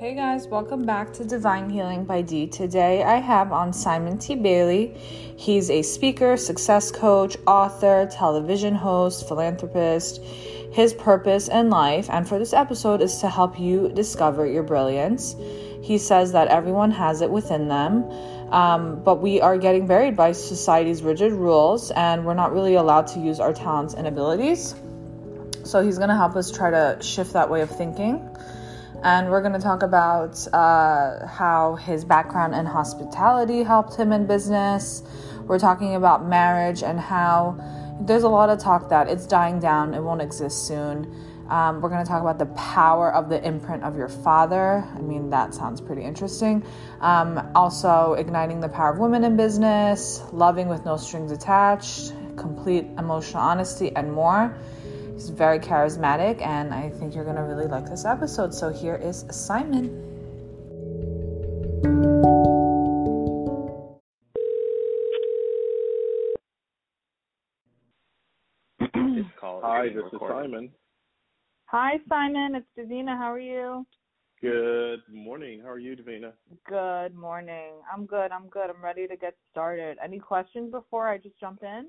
Hey guys, welcome back to Divine Healing by D. Today I have on Simon T. Bailey. He's a speaker, success coach, author, television host, philanthropist. His purpose in life, and for this episode, is to help you discover your brilliance. He says that everyone has it within them, um, but we are getting buried by society's rigid rules, and we're not really allowed to use our talents and abilities. So he's going to help us try to shift that way of thinking and we're going to talk about uh, how his background in hospitality helped him in business. We're talking about marriage and how there's a lot of talk that it's dying down, it won't exist soon. Um, we're going to talk about the power of the imprint of your father. I mean, that sounds pretty interesting. Um, also, igniting the power of women in business, loving with no strings attached, complete emotional honesty, and more. He's very charismatic, and I think you're going to really like this episode. So here is Simon. Hi, this is Simon. Hi, Simon. It's Davina. How are you? Good morning. How are you, Davina? Good morning. I'm good. I'm good. I'm ready to get started. Any questions before I just jump in?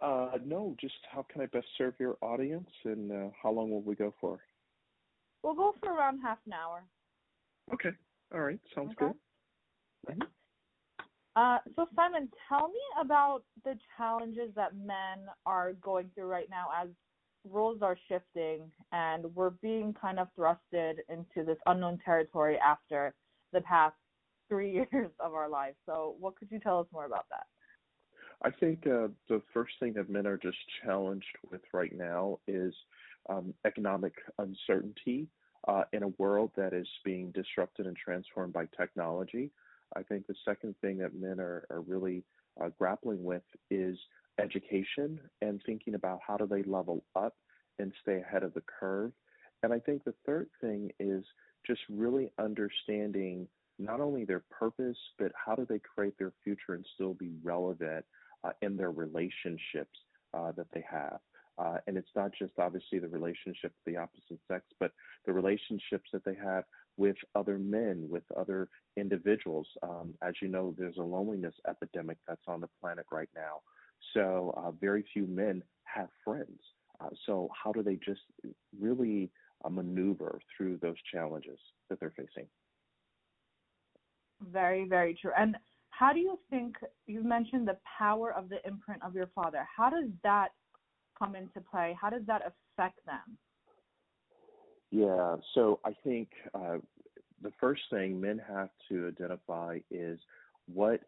Uh, no, just how can I best serve your audience and uh, how long will we go for? We'll go for around half an hour. Okay. All right. Sounds okay. good. Mm-hmm. Uh, so, Simon, tell me about the challenges that men are going through right now as roles are shifting and we're being kind of thrusted into this unknown territory after the past three years of our lives. So, what could you tell us more about that? I think uh, the first thing that men are just challenged with right now is um, economic uncertainty uh, in a world that is being disrupted and transformed by technology. I think the second thing that men are, are really uh, grappling with is education and thinking about how do they level up and stay ahead of the curve. And I think the third thing is just really understanding not only their purpose, but how do they create their future and still be relevant uh, in their relationships uh, that they have. Uh, and it's not just obviously the relationship with the opposite sex, but the relationships that they have with other men, with other individuals. Um, as you know, there's a loneliness epidemic that's on the planet right now. So uh, very few men have friends. Uh, so how do they just really uh, maneuver through those challenges that they're facing? Very, very true. And how do you think you mentioned the power of the imprint of your father? How does that come into play? How does that affect them? Yeah, so I think uh, the first thing men have to identify is what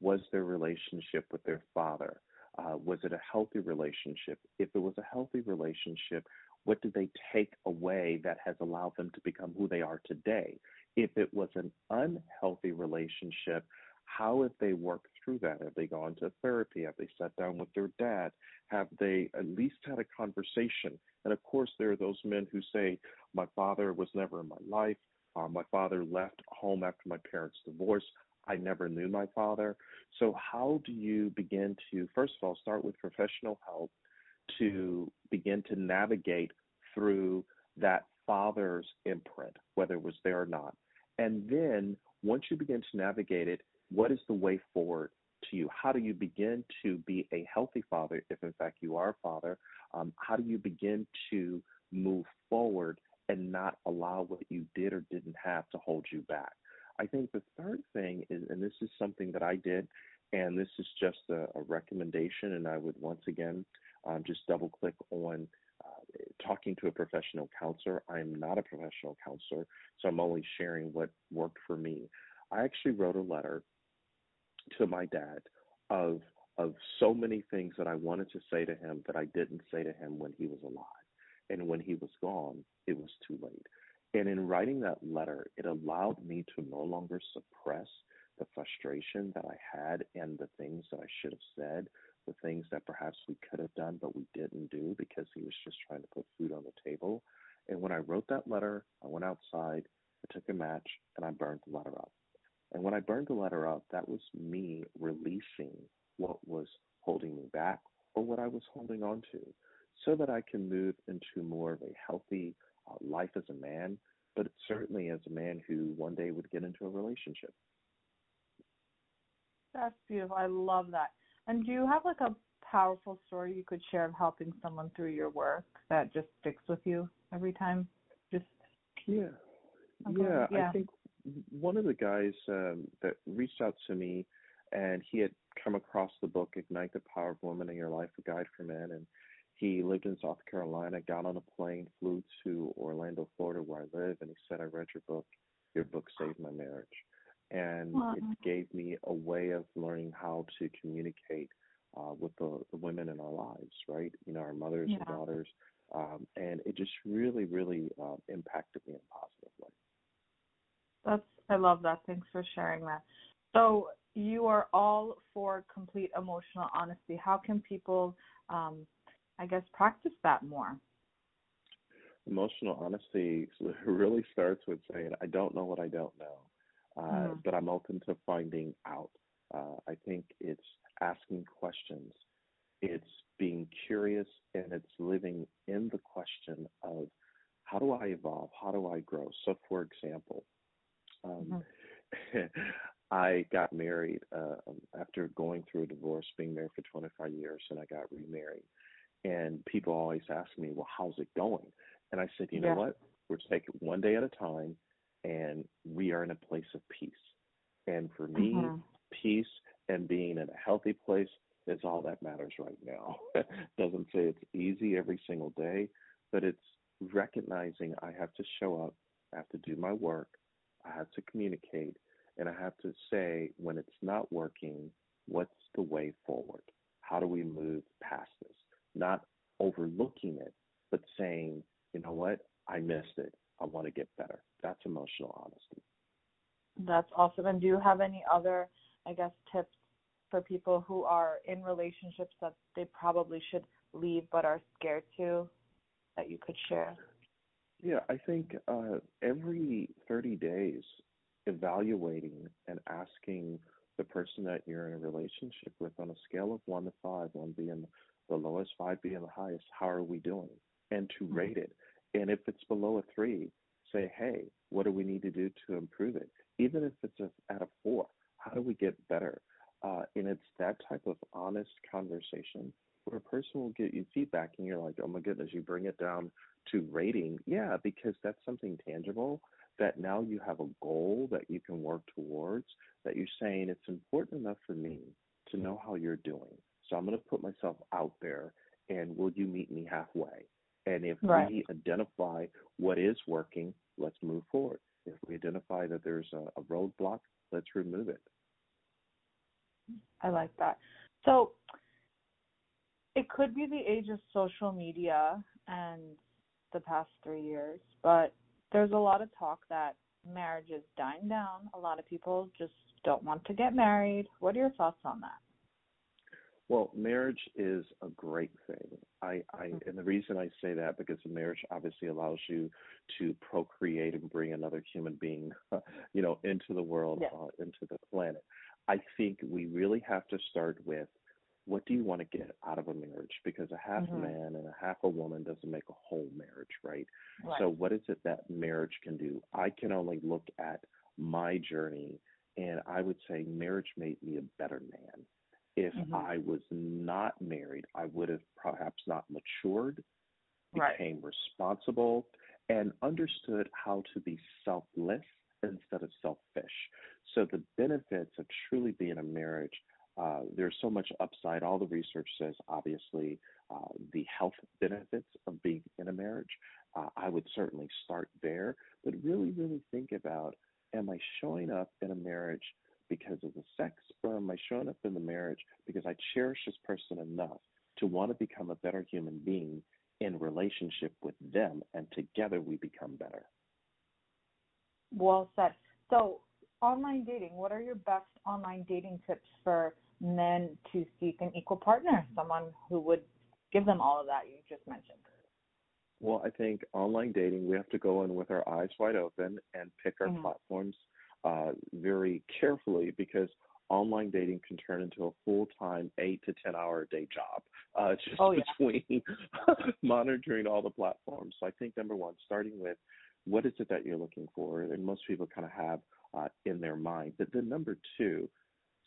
was their relationship with their father? Uh, was it a healthy relationship? If it was a healthy relationship, what did they take away that has allowed them to become who they are today? If it was an unhealthy relationship, how have they worked through that? Have they gone to therapy? Have they sat down with their dad? Have they at least had a conversation? And of course, there are those men who say, My father was never in my life. Uh, my father left home after my parents' divorce. I never knew my father. So, how do you begin to, first of all, start with professional help to begin to navigate through that father's imprint, whether it was there or not? And then, once you begin to navigate it, what is the way forward to you? How do you begin to be a healthy father, if in fact you are a father? Um, how do you begin to move forward and not allow what you did or didn't have to hold you back? I think the third thing is, and this is something that I did, and this is just a, a recommendation, and I would once again um, just double click on uh, talking to a professional counselor. I am not a professional counselor, so I'm only sharing what worked for me. I actually wrote a letter to my dad of of so many things that I wanted to say to him that I didn't say to him when he was alive. And when he was gone, it was too late. And in writing that letter, it allowed me to no longer suppress the frustration that I had and the things that I should have said, the things that perhaps we could have done but we didn't do because he was just trying to put food on the table. And when I wrote that letter, I went outside, I took a match, and I burned the letter up. And when I burned the letter up, that was me releasing what was holding me back or what I was holding on to so that I can move into more of a healthy uh, life as a man, but certainly as a man who one day would get into a relationship. That's beautiful. I love that. And do you have like a powerful story you could share of helping someone through your work that just sticks with you every time? Just yeah, okay. yeah. yeah. I think one of the guys um, that reached out to me, and he had come across the book "Ignite the Power of Women in Your Life: A Guide for Men," and he lived in South Carolina. Got on a plane, flew to Orlando, Florida, where I live, and he said, "I read your book. Your book saved my marriage." and wow. it gave me a way of learning how to communicate uh, with the, the women in our lives, right? You know, our mothers yeah. and daughters, um, and it just really, really uh, impacted me in a positive way. That's I love that. Thanks for sharing that. So you are all for complete emotional honesty. How can people, um, I guess, practice that more? Emotional honesty really starts with saying, "I don't know what I don't know." uh, mm. but I'm open to finding out. Uh, I think it's asking questions, it's being curious, and it's living in the question of how do I evolve? How do I grow? So, for example, um, mm-hmm. I got married uh, after going through a divorce, being married for 25 years, and I got remarried. And people always ask me, well, how's it going? And I said, you yeah. know what? We're taking one day at a time and we are in a place of peace. And for me, mm-hmm. peace and being in a healthy place is all that matters right now. Doesn't say it's easy every single day, but it's recognizing I have to show up, I have to do my work, I have to communicate, and I have to say when it's not working, what's the way forward? How do we move past this? Not overlooking it, but saying, you know what, I missed it. I want to get better. That's emotional honesty. That's awesome. And do you have any other, I guess, tips for people who are in relationships that they probably should leave but are scared to that you could share? Yeah, I think uh, every 30 days, evaluating and asking the person that you're in a relationship with on a scale of one to five, one being the lowest, five being the highest, how are we doing? And to mm-hmm. rate it. And if it's below a three, say, hey, what do we need to do to improve it? Even if it's a, at a four, how do we get better? Uh, and it's that type of honest conversation where a person will get you feedback and you're like, oh my goodness, you bring it down to rating. Yeah, because that's something tangible that now you have a goal that you can work towards, that you're saying it's important enough for me to know how you're doing. So I'm going to put myself out there and will you meet me halfway? And if right. we identify what is working, let's move forward. If we identify that there's a, a roadblock, let's remove it. I like that. So it could be the age of social media and the past three years, but there's a lot of talk that marriage is dying down. A lot of people just don't want to get married. What are your thoughts on that? Well, marriage is a great thing. I, I mm-hmm. and the reason I say that because marriage obviously allows you to procreate and bring another human being, you know, into the world, yeah. uh, into the planet. I think we really have to start with what do you want to get out of a marriage? Because a half mm-hmm. man and a half a woman doesn't make a whole marriage, right? right? So what is it that marriage can do? I can only look at my journey and I would say marriage made me a better man if mm-hmm. I was not married, I would have perhaps not matured, became right. responsible, and understood how to be selfless instead of selfish. So the benefits of truly being a marriage, uh, there's so much upside. All the research says, obviously, uh, the health benefits of being in a marriage. Uh, I would certainly start there, but really, really think about: Am I showing up in a marriage because of the sex, or am I showing up in the marriage because I cherish this person enough to want to become a better human being in relationship with them, and together we become better? Well said. So, online dating, what are your best online dating tips for men to seek an equal partner, someone who would give them all of that you just mentioned? Well, I think online dating, we have to go in with our eyes wide open and pick our mm-hmm. platforms uh, very carefully because online dating can turn into a full time eight to ten hour day job. Uh, just oh, yeah. between monitoring all the platforms. So I think number one, starting with what is it that you're looking for? And most people kind of have uh, in their mind. But then number two,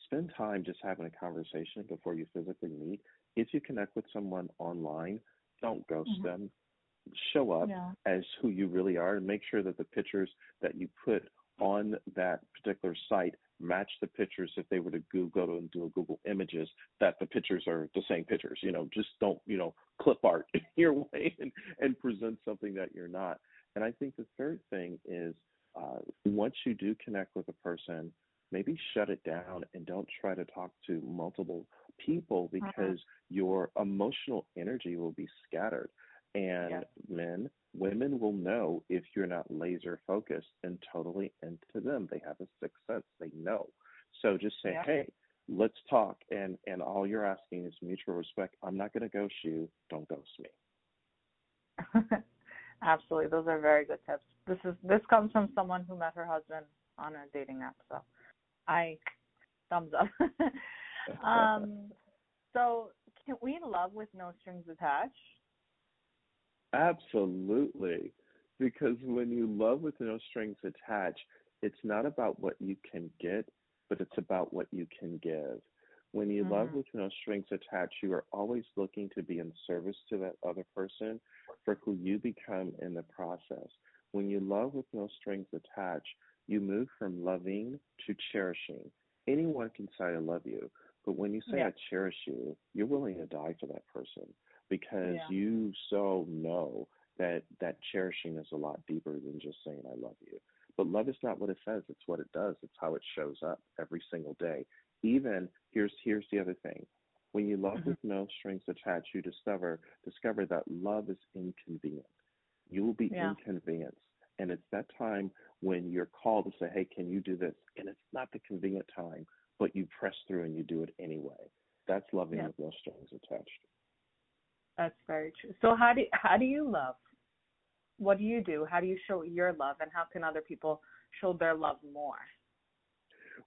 spend time just having a conversation before you physically meet. If you connect with someone online, don't ghost mm-hmm. them. Show up yeah. as who you really are and make sure that the pictures that you put on that particular site match the pictures if they were to go to and do a Google Images that the pictures are the same pictures. You know, just don't you know clip art your way and, and present something that you're not. And I think the third thing is uh, once you do connect with a person, maybe shut it down and don't try to talk to multiple people uh-huh. because your emotional energy will be scattered. And yeah. men, women will know if you're not laser focused and totally into them. They have a sixth sense. They know. So just say, yeah. hey, let's talk. And and all you're asking is mutual respect. I'm not going to ghost you. Don't ghost me. Absolutely, those are very good tips. This is this comes from someone who met her husband on a dating app. So, I thumbs up. um, so can we love with no strings attached? Absolutely. Because when you love with no strings attached, it's not about what you can get, but it's about what you can give. When you mm-hmm. love with no strings attached, you are always looking to be in service to that other person for who you become in the process. When you love with no strings attached, you move from loving to cherishing. Anyone can say, I love you. But when you say, yeah. I cherish you, you're willing to die for that person because yeah. you so know that that cherishing is a lot deeper than just saying I love you. But love is not what it says, it's what it does. It's how it shows up every single day. Even here's here's the other thing. When you love mm-hmm. with no strings attached, you discover discover that love is inconvenient. You will be yeah. inconvenienced. And it's that time when you're called to say, Hey, can you do this? And it's not the convenient time, but you press through and you do it anyway. That's loving yeah. with no strings attached. That's very true. So how do how do you love? What do you do? How do you show your love, and how can other people show their love more?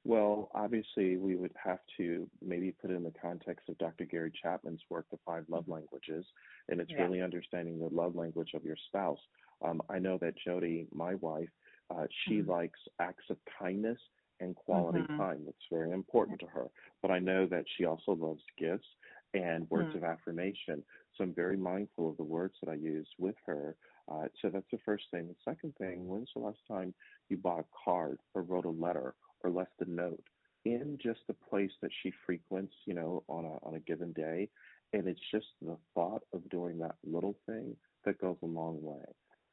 Well, obviously, we would have to maybe put it in the context of Dr. Gary Chapman's work, The Five Love mm-hmm. Languages, and it's yeah. really understanding the love language of your spouse. Um, I know that Jody, my wife, uh, she mm-hmm. likes acts of kindness and quality mm-hmm. time. That's very important to her. But I know that she also loves gifts and words mm-hmm. of affirmation. So I'm very mindful of the words that I use with her. Uh, so that's the first thing. The second thing, when's the last time you bought a card or wrote a letter or left a note in just the place that she frequents, you know, on a on a given day? And it's just the thought of doing that little thing that goes a long way.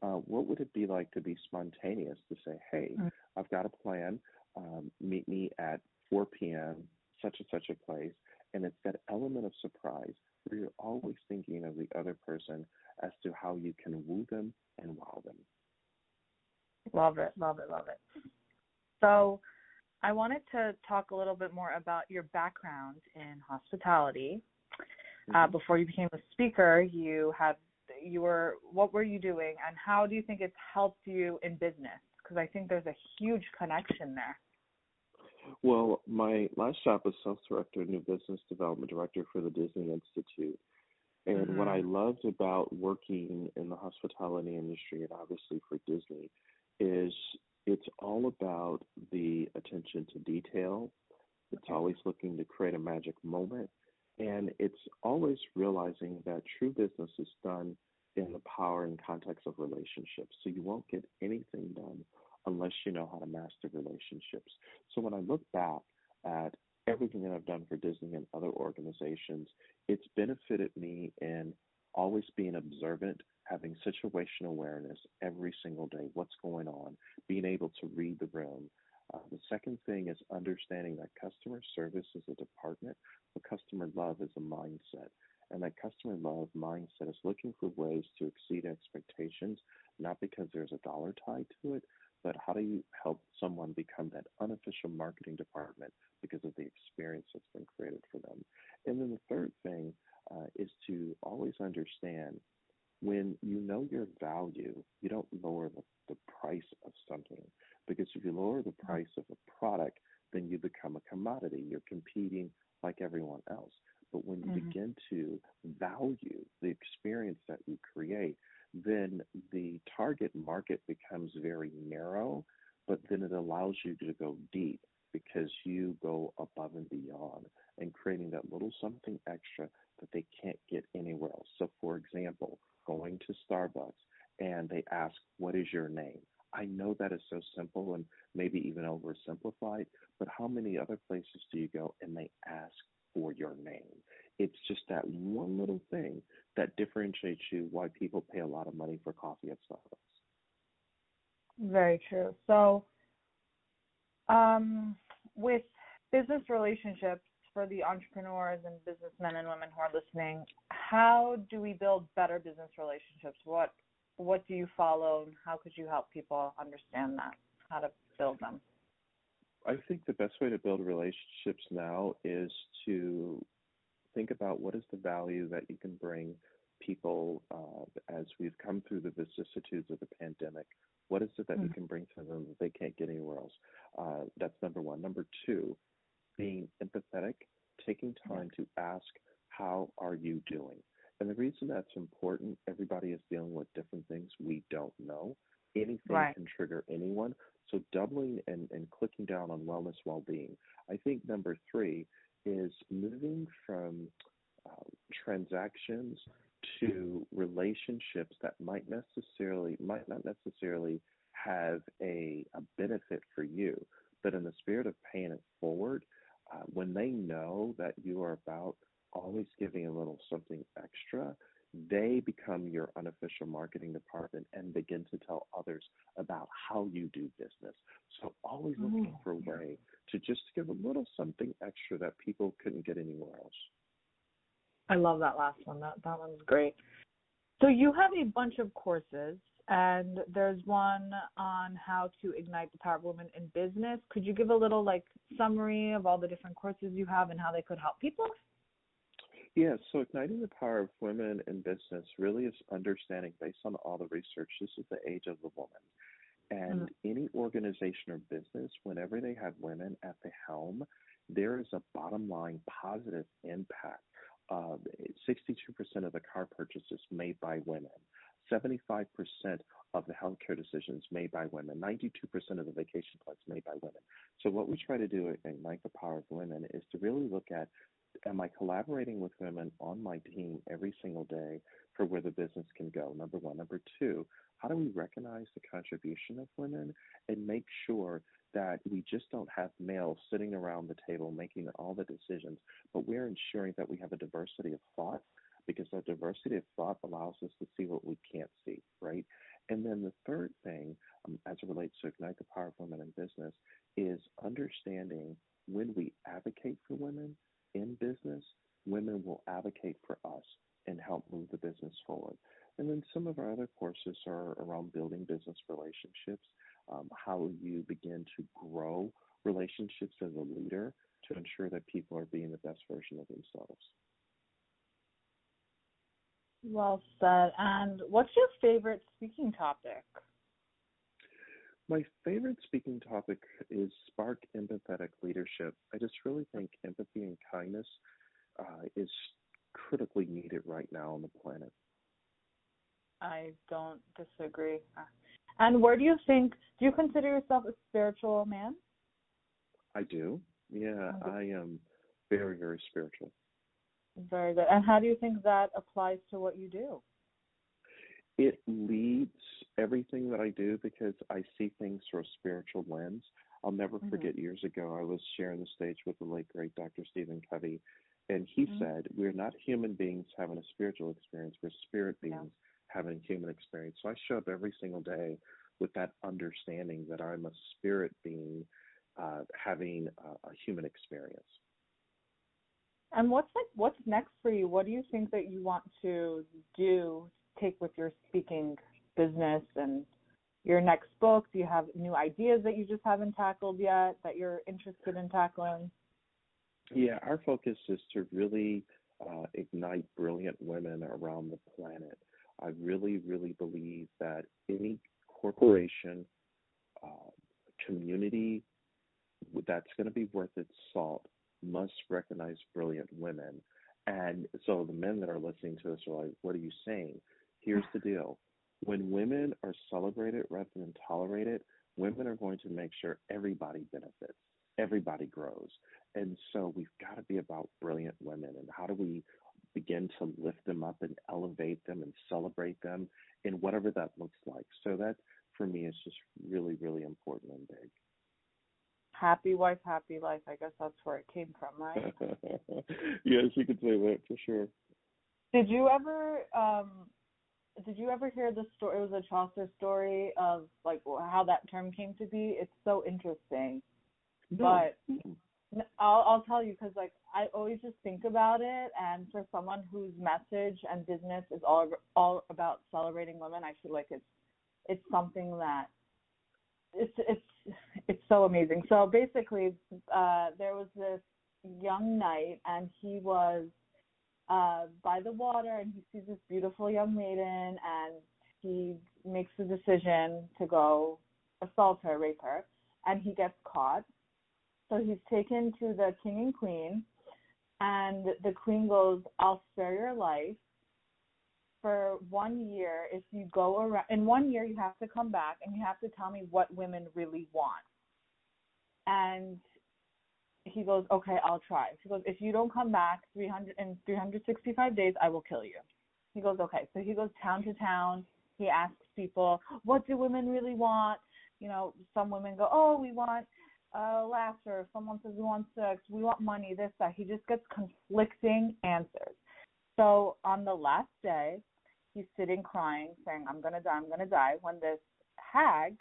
Uh, what would it be like to be spontaneous to say, hey, mm-hmm. I've got a plan. Um, meet me at 4 p.m. such and such a place, and it's that element of surprise where you're always thinking of the other person as to how you can woo them and wow them. Love it, love it, love it. So, I wanted to talk a little bit more about your background in hospitality. Uh, mm-hmm. Uh, before you became a speaker, you had you were what were you doing, and how do you think it's helped you in business? Because I think there's a huge connection there. Well, my last job was sales director, new business development director for the Disney Institute. And mm-hmm. what I loved about working in the hospitality industry and obviously for Disney is it's all about the attention to detail. It's always looking to create a magic moment. And it's always realizing that true business is done in the power and context of relationships. So you won't get anything done unless you know how to master relationships. So when I look back at everything that I've done for Disney and other organizations, it's benefited me in always being observant, having situational awareness every single day, what's going on, being able to read the room. Uh, the second thing is understanding that customer service is a department, but customer love is a mindset. And that customer love mindset is looking for ways to exceed expectations, not because there's a dollar tied to it, but how do you help someone become that unofficial marketing department because of the experience that's been created for them? And then the third thing uh, is to always understand when you know your value, you don't lower the, the price of something. Because if you lower the price of a product, then you become a commodity. You're competing like everyone else. But when you mm-hmm. begin to value the experience that you create, then the target market becomes very narrow, but then it allows you to go deep because you go above and beyond and creating that little something extra that they can't get anywhere else. So, for example, going to Starbucks and they ask, What is your name? I know that is so simple and maybe even oversimplified, but how many other places do you go and they ask for your name? It's just that one little thing that differentiates you why people pay a lot of money for coffee at Starbucks. Very true. So, um, with business relationships for the entrepreneurs and businessmen and women who are listening, how do we build better business relationships? What what do you follow and how could you help people understand that how to build them i think the best way to build relationships now is to think about what is the value that you can bring people uh, as we've come through the vicissitudes of the pandemic. What is it that mm-hmm. you can bring to them that they can't get anywhere else? Uh, that's number one. Number two being empathetic taking time to ask how are you doing? And the reason that's important, everybody is dealing with different things we don't know. Anything right. can trigger anyone. So doubling and, and clicking down on wellness well-being. I think number three is moving from uh, transactions to relationships that might necessarily might not necessarily have a, a benefit for you, but in the spirit of paying it forward, uh, when they know that you are about always giving a little something extra, they become your unofficial marketing department and begin to tell others about how you do business. So always looking oh, for a way to just give a little something extra that people couldn't get anywhere else. I love that last one. That that one's great. So you have a bunch of courses and there's one on how to ignite the power of women in business. Could you give a little like summary of all the different courses you have and how they could help people? Yeah, so igniting the power of women in business really is understanding, based on all the research, this is the age of the woman. And mm-hmm. any organization or business, whenever they have women at the helm, there is a bottom line positive impact. Uh, 62% of the car purchases made by women, 75% of the healthcare decisions made by women, 92% of the vacation plans made by women. So, what we try to do at Ignite the Power of Women is to really look at am I collaborating with women on my team every single day for where the business can go? Number one. Number two, how do we recognize the contribution of women and make sure that we just don't have males sitting around the table making all the decisions, but we're ensuring that we have a diversity of thought because that diversity of thought allows us to see what we can't see, right? And then the third thing, um, as it relates to Ignite the Power of Women in Business, is understanding when we advocate for women in business, women will advocate for us and help move the business forward. And then some of our other courses are around building business relationships, um, how you begin to grow relationships as a leader to ensure that people are being the best version of themselves. Well said. And what's your favorite speaking topic? My favorite speaking topic is Spark Empathetic Leadership. I just really think empathy and kindness uh, is critically needed right now on the planet. I don't disagree. And where do you think, do you consider yourself a spiritual man? I do. Yeah, I am very, very spiritual. Very good. And how do you think that applies to what you do? It leads everything that I do because I see things through a spiritual lens. I'll never mm-hmm. forget years ago, I was sharing the stage with the late, great Dr. Stephen Covey, and he mm-hmm. said, We're not human beings having a spiritual experience, we're spirit beings yeah. having a human experience. So I show up every single day with that understanding that I'm a spirit being uh, having a, a human experience. And what's like what's next for you? What do you think that you want to do take with your speaking business and your next book? Do you have new ideas that you just haven't tackled yet that you're interested in tackling? Yeah, our focus is to really uh, ignite brilliant women around the planet. I really, really believe that any corporation, uh, community that's going to be worth its salt must recognize brilliant women. And so the men that are listening to us are like, what are you saying? Here's the deal When women are celebrated rather than tolerated, women are going to make sure everybody benefits, everybody grows. And so we've got to be about brilliant women and how do we begin to lift them up and elevate them and celebrate them in whatever that looks like. So that for me is just really, really important and big. Happy wife, happy life. I guess that's where it came from, right? yes, you could say that for sure. Did you ever um did you ever hear the story it was a Chaucer story of like how that term came to be? It's so interesting. No. But I'll I'll tell you cuz like I always just think about it and for someone whose message and business is all all about celebrating women, I feel like it's it's something that it's it's it's so amazing. So basically, uh, there was this young knight, and he was uh, by the water, and he sees this beautiful young maiden, and he makes the decision to go assault her, rape her, and he gets caught. So he's taken to the king and queen, and the queen goes, "I'll spare your life." for one year if you go around in one year you have to come back and you have to tell me what women really want and he goes okay i'll try. He goes if you don't come back 300 in 365 days i will kill you. He goes okay. So he goes town to town. He asks people what do women really want? You know some women go oh we want uh laughter. Someone says we want sex. We want money this that. He just gets conflicting answers. So on the last day he's sitting crying, saying, I'm going to die, I'm going to die, when this hag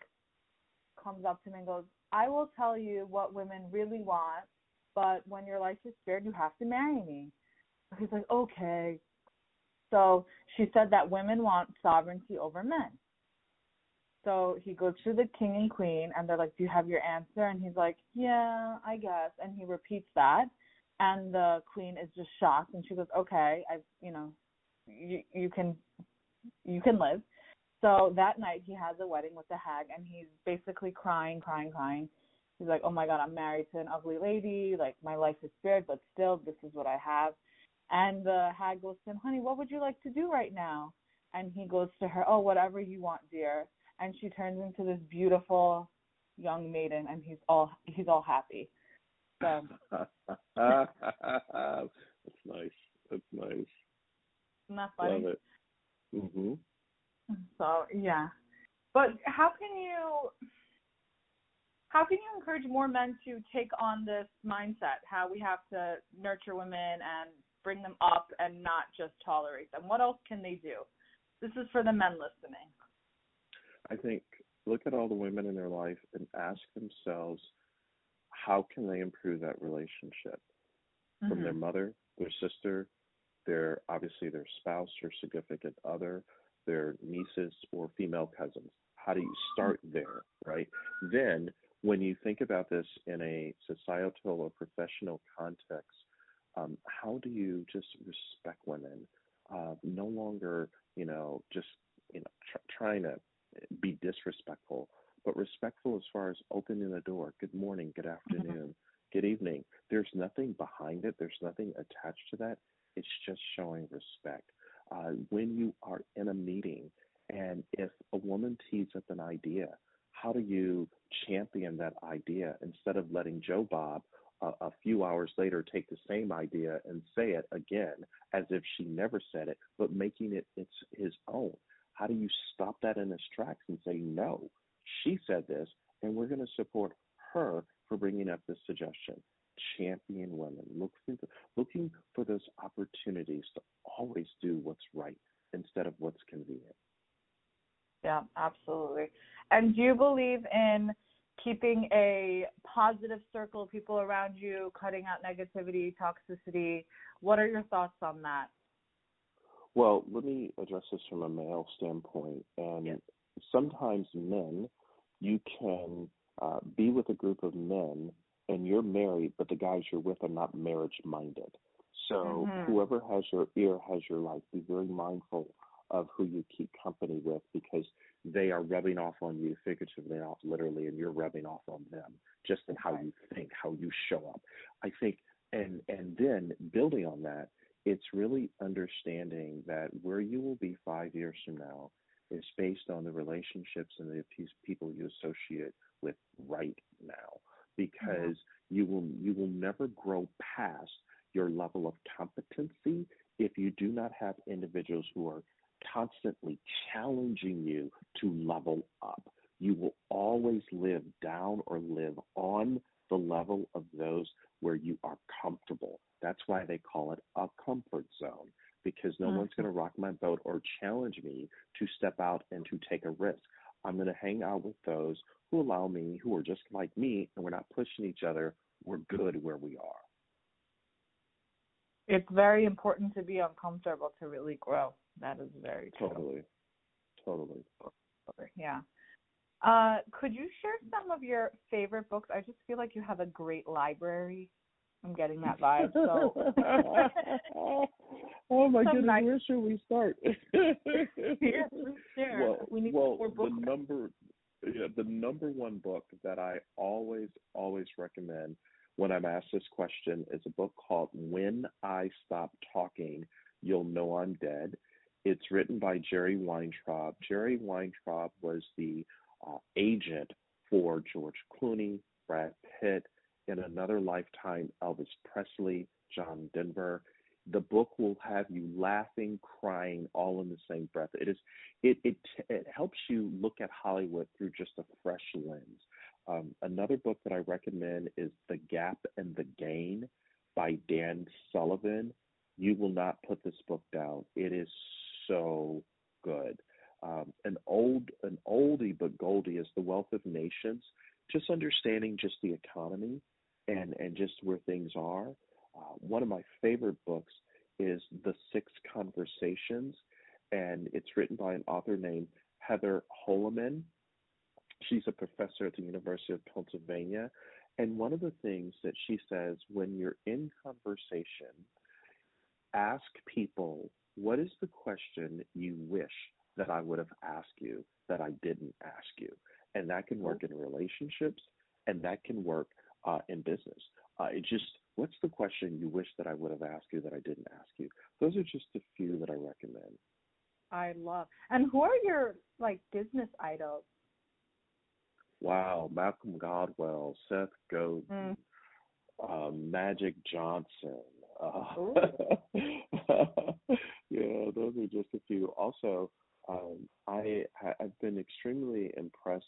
comes up to him and goes, I will tell you what women really want, but when your life is spared, you have to marry me. He's like, okay. So she said that women want sovereignty over men. So he goes to the king and queen, and they're like, Do you have your answer? And he's like, Yeah, I guess. And he repeats that. And the queen is just shocked, and she goes, Okay, I, you know, you you can you can live. So that night he has a wedding with the hag and he's basically crying, crying, crying. He's like, Oh my god, I'm married to an ugly lady, like my life is spared, but still this is what I have. And the hag goes to him, Honey, what would you like to do right now? And he goes to her, Oh, whatever you want, dear and she turns into this beautiful young maiden and he's all he's all happy. So That's nice. That's nice. That funny? Love it. Mhm. So yeah, but how can you how can you encourage more men to take on this mindset? How we have to nurture women and bring them up and not just tolerate them. What else can they do? This is for the men listening. I think look at all the women in their life and ask themselves how can they improve that relationship mm-hmm. from their mm-hmm. mother, their sister, their obviously their spouse or significant other, their nieces or female cousins. How do you start there, right? Then when you think about this in a societal or professional context, um, how do you just respect women? Uh, no longer, you know, just you know tr- trying to be disrespectful, but respectful as far as opening the door. Good morning, good mm-hmm. afternoon, mm-hmm. good evening. There's nothing behind it. There's nothing attached to that. It's just showing respect. Uh, when you are in a meeting and if a woman tees up an idea, how do you champion that idea instead of letting Joe Bob uh, a few hours later take the same idea and say it again as if she never said it, but making it it's his own? How do you stop that in its tracks and say, no, she said this, and we're going to support her for bringing up this suggestion? champion women, look for the, looking for those opportunities to always do what's right instead of what's convenient. Yeah, absolutely. And do you believe in keeping a positive circle of people around you, cutting out negativity, toxicity? What are your thoughts on that? Well, let me address this from a male standpoint. And yes. sometimes men, you can uh, be with a group of men and you're married, but the guys you're with are not marriage minded. So mm-hmm. whoever has your ear has your life. Be very mindful of who you keep company they are rubbing off on you figuratively, not literally, and you're rubbing off on them just in how you think, how you show up. I think, and and then building on that, it's really understanding that where you will be five years from now is based on the relationships and the people you associate with right now. Because you will you will never grow past your level of competency if you do not have individuals who are constantly challenging you to level up. You will always live down or live on the level of those where you are comfortable. That's why they call it a comfort zone because no mm-hmm. one's going to rock my boat or challenge me to step out and to take a risk. I'm going to hang out with those who allow me, who are just like me, and we're not pushing each other. We're good where we are. It's very important to be uncomfortable to really grow. That is very true. Totally. Totally. Yeah. Uh, could you share some of your favorite books? I just feel like you have a great library. I'm getting that vibe. So. oh my goodness, nice... where should we start? yeah, Well, we need well, more books. The number, yeah, the number one book that I always, always recommend when I'm asked this question is a book called When I Stop Talking, You'll Know I'm Dead. It's written by Jerry Weintraub. Jerry Weintraub was the uh, agent for George Clooney, Brad Pitt, in another lifetime, Elvis Presley, John Denver. The book will have you laughing, crying, all in the same breath. It is, it it it helps you look at Hollywood through just a fresh lens. Um, another book that I recommend is The Gap and the Gain by Dan Sullivan. You will not put this book down. It is so good. Um, an old an oldie but goldie is The Wealth of Nations. Just understanding just the economy and and just where things are. Uh, one of my favorite books is The Six Conversations, and it's written by an author named Heather Holleman. She's a professor at the University of Pennsylvania. And one of the things that she says when you're in conversation, ask people, what is the question you wish that I would have asked you that I didn't ask you? And that can work in relationships and that can work uh, in business. Uh, it just, what's the question you wish that I would have asked you that I didn't ask you? Those are just a few that I recommend. I love. And who are your like business idols? Wow, Malcolm Gladwell, Seth Godin, mm. um, Magic Johnson. Uh, yeah, those are just a few. Also, um, I I've been extremely impressed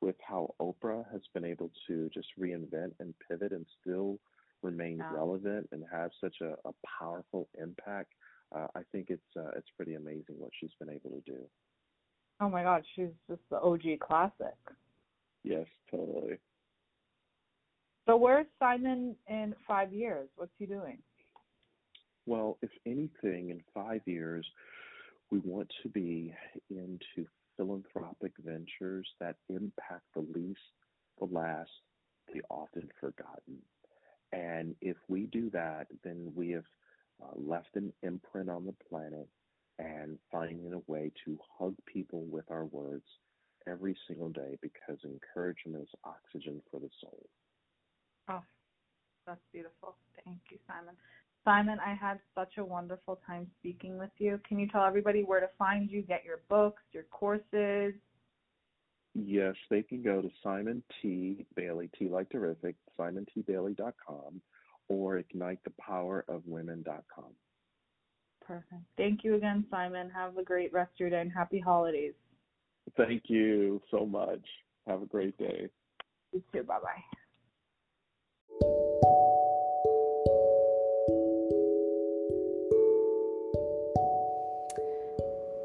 with how Oprah has been able to just reinvent and pivot and still remain relevant and have such a, a powerful impact. Uh, I think it's uh, it's pretty amazing what she's been able to do. Oh my God, she's just the OG classic. Yes, totally. So where's Simon in five years? What's he doing? Well, if anything, in five years, we want to be into philanthropic ventures that impact the least, the last, the often forgotten. And if we do that, then we have uh, left an imprint on the planet and finding a way to hug people with our words every single day because encouragement is oxygen for the soul. Oh, that's beautiful. Thank you, Simon. Simon, I had such a wonderful time speaking with you. Can you tell everybody where to find you, get your books, your courses? Yes, they can go to Simon T. Bailey, T like terrific, simontbailey.com or ignitethepowerofwomen.com. Perfect. Thank you again, Simon. Have a great rest of your day and happy holidays. Thank you so much. Have a great day. You too. Bye bye.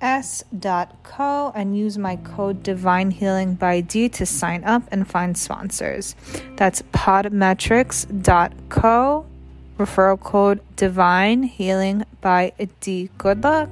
s.co and use my code divine healing by d to sign up and find sponsors. That's podmetrics.co referral code divine healing by d. Good luck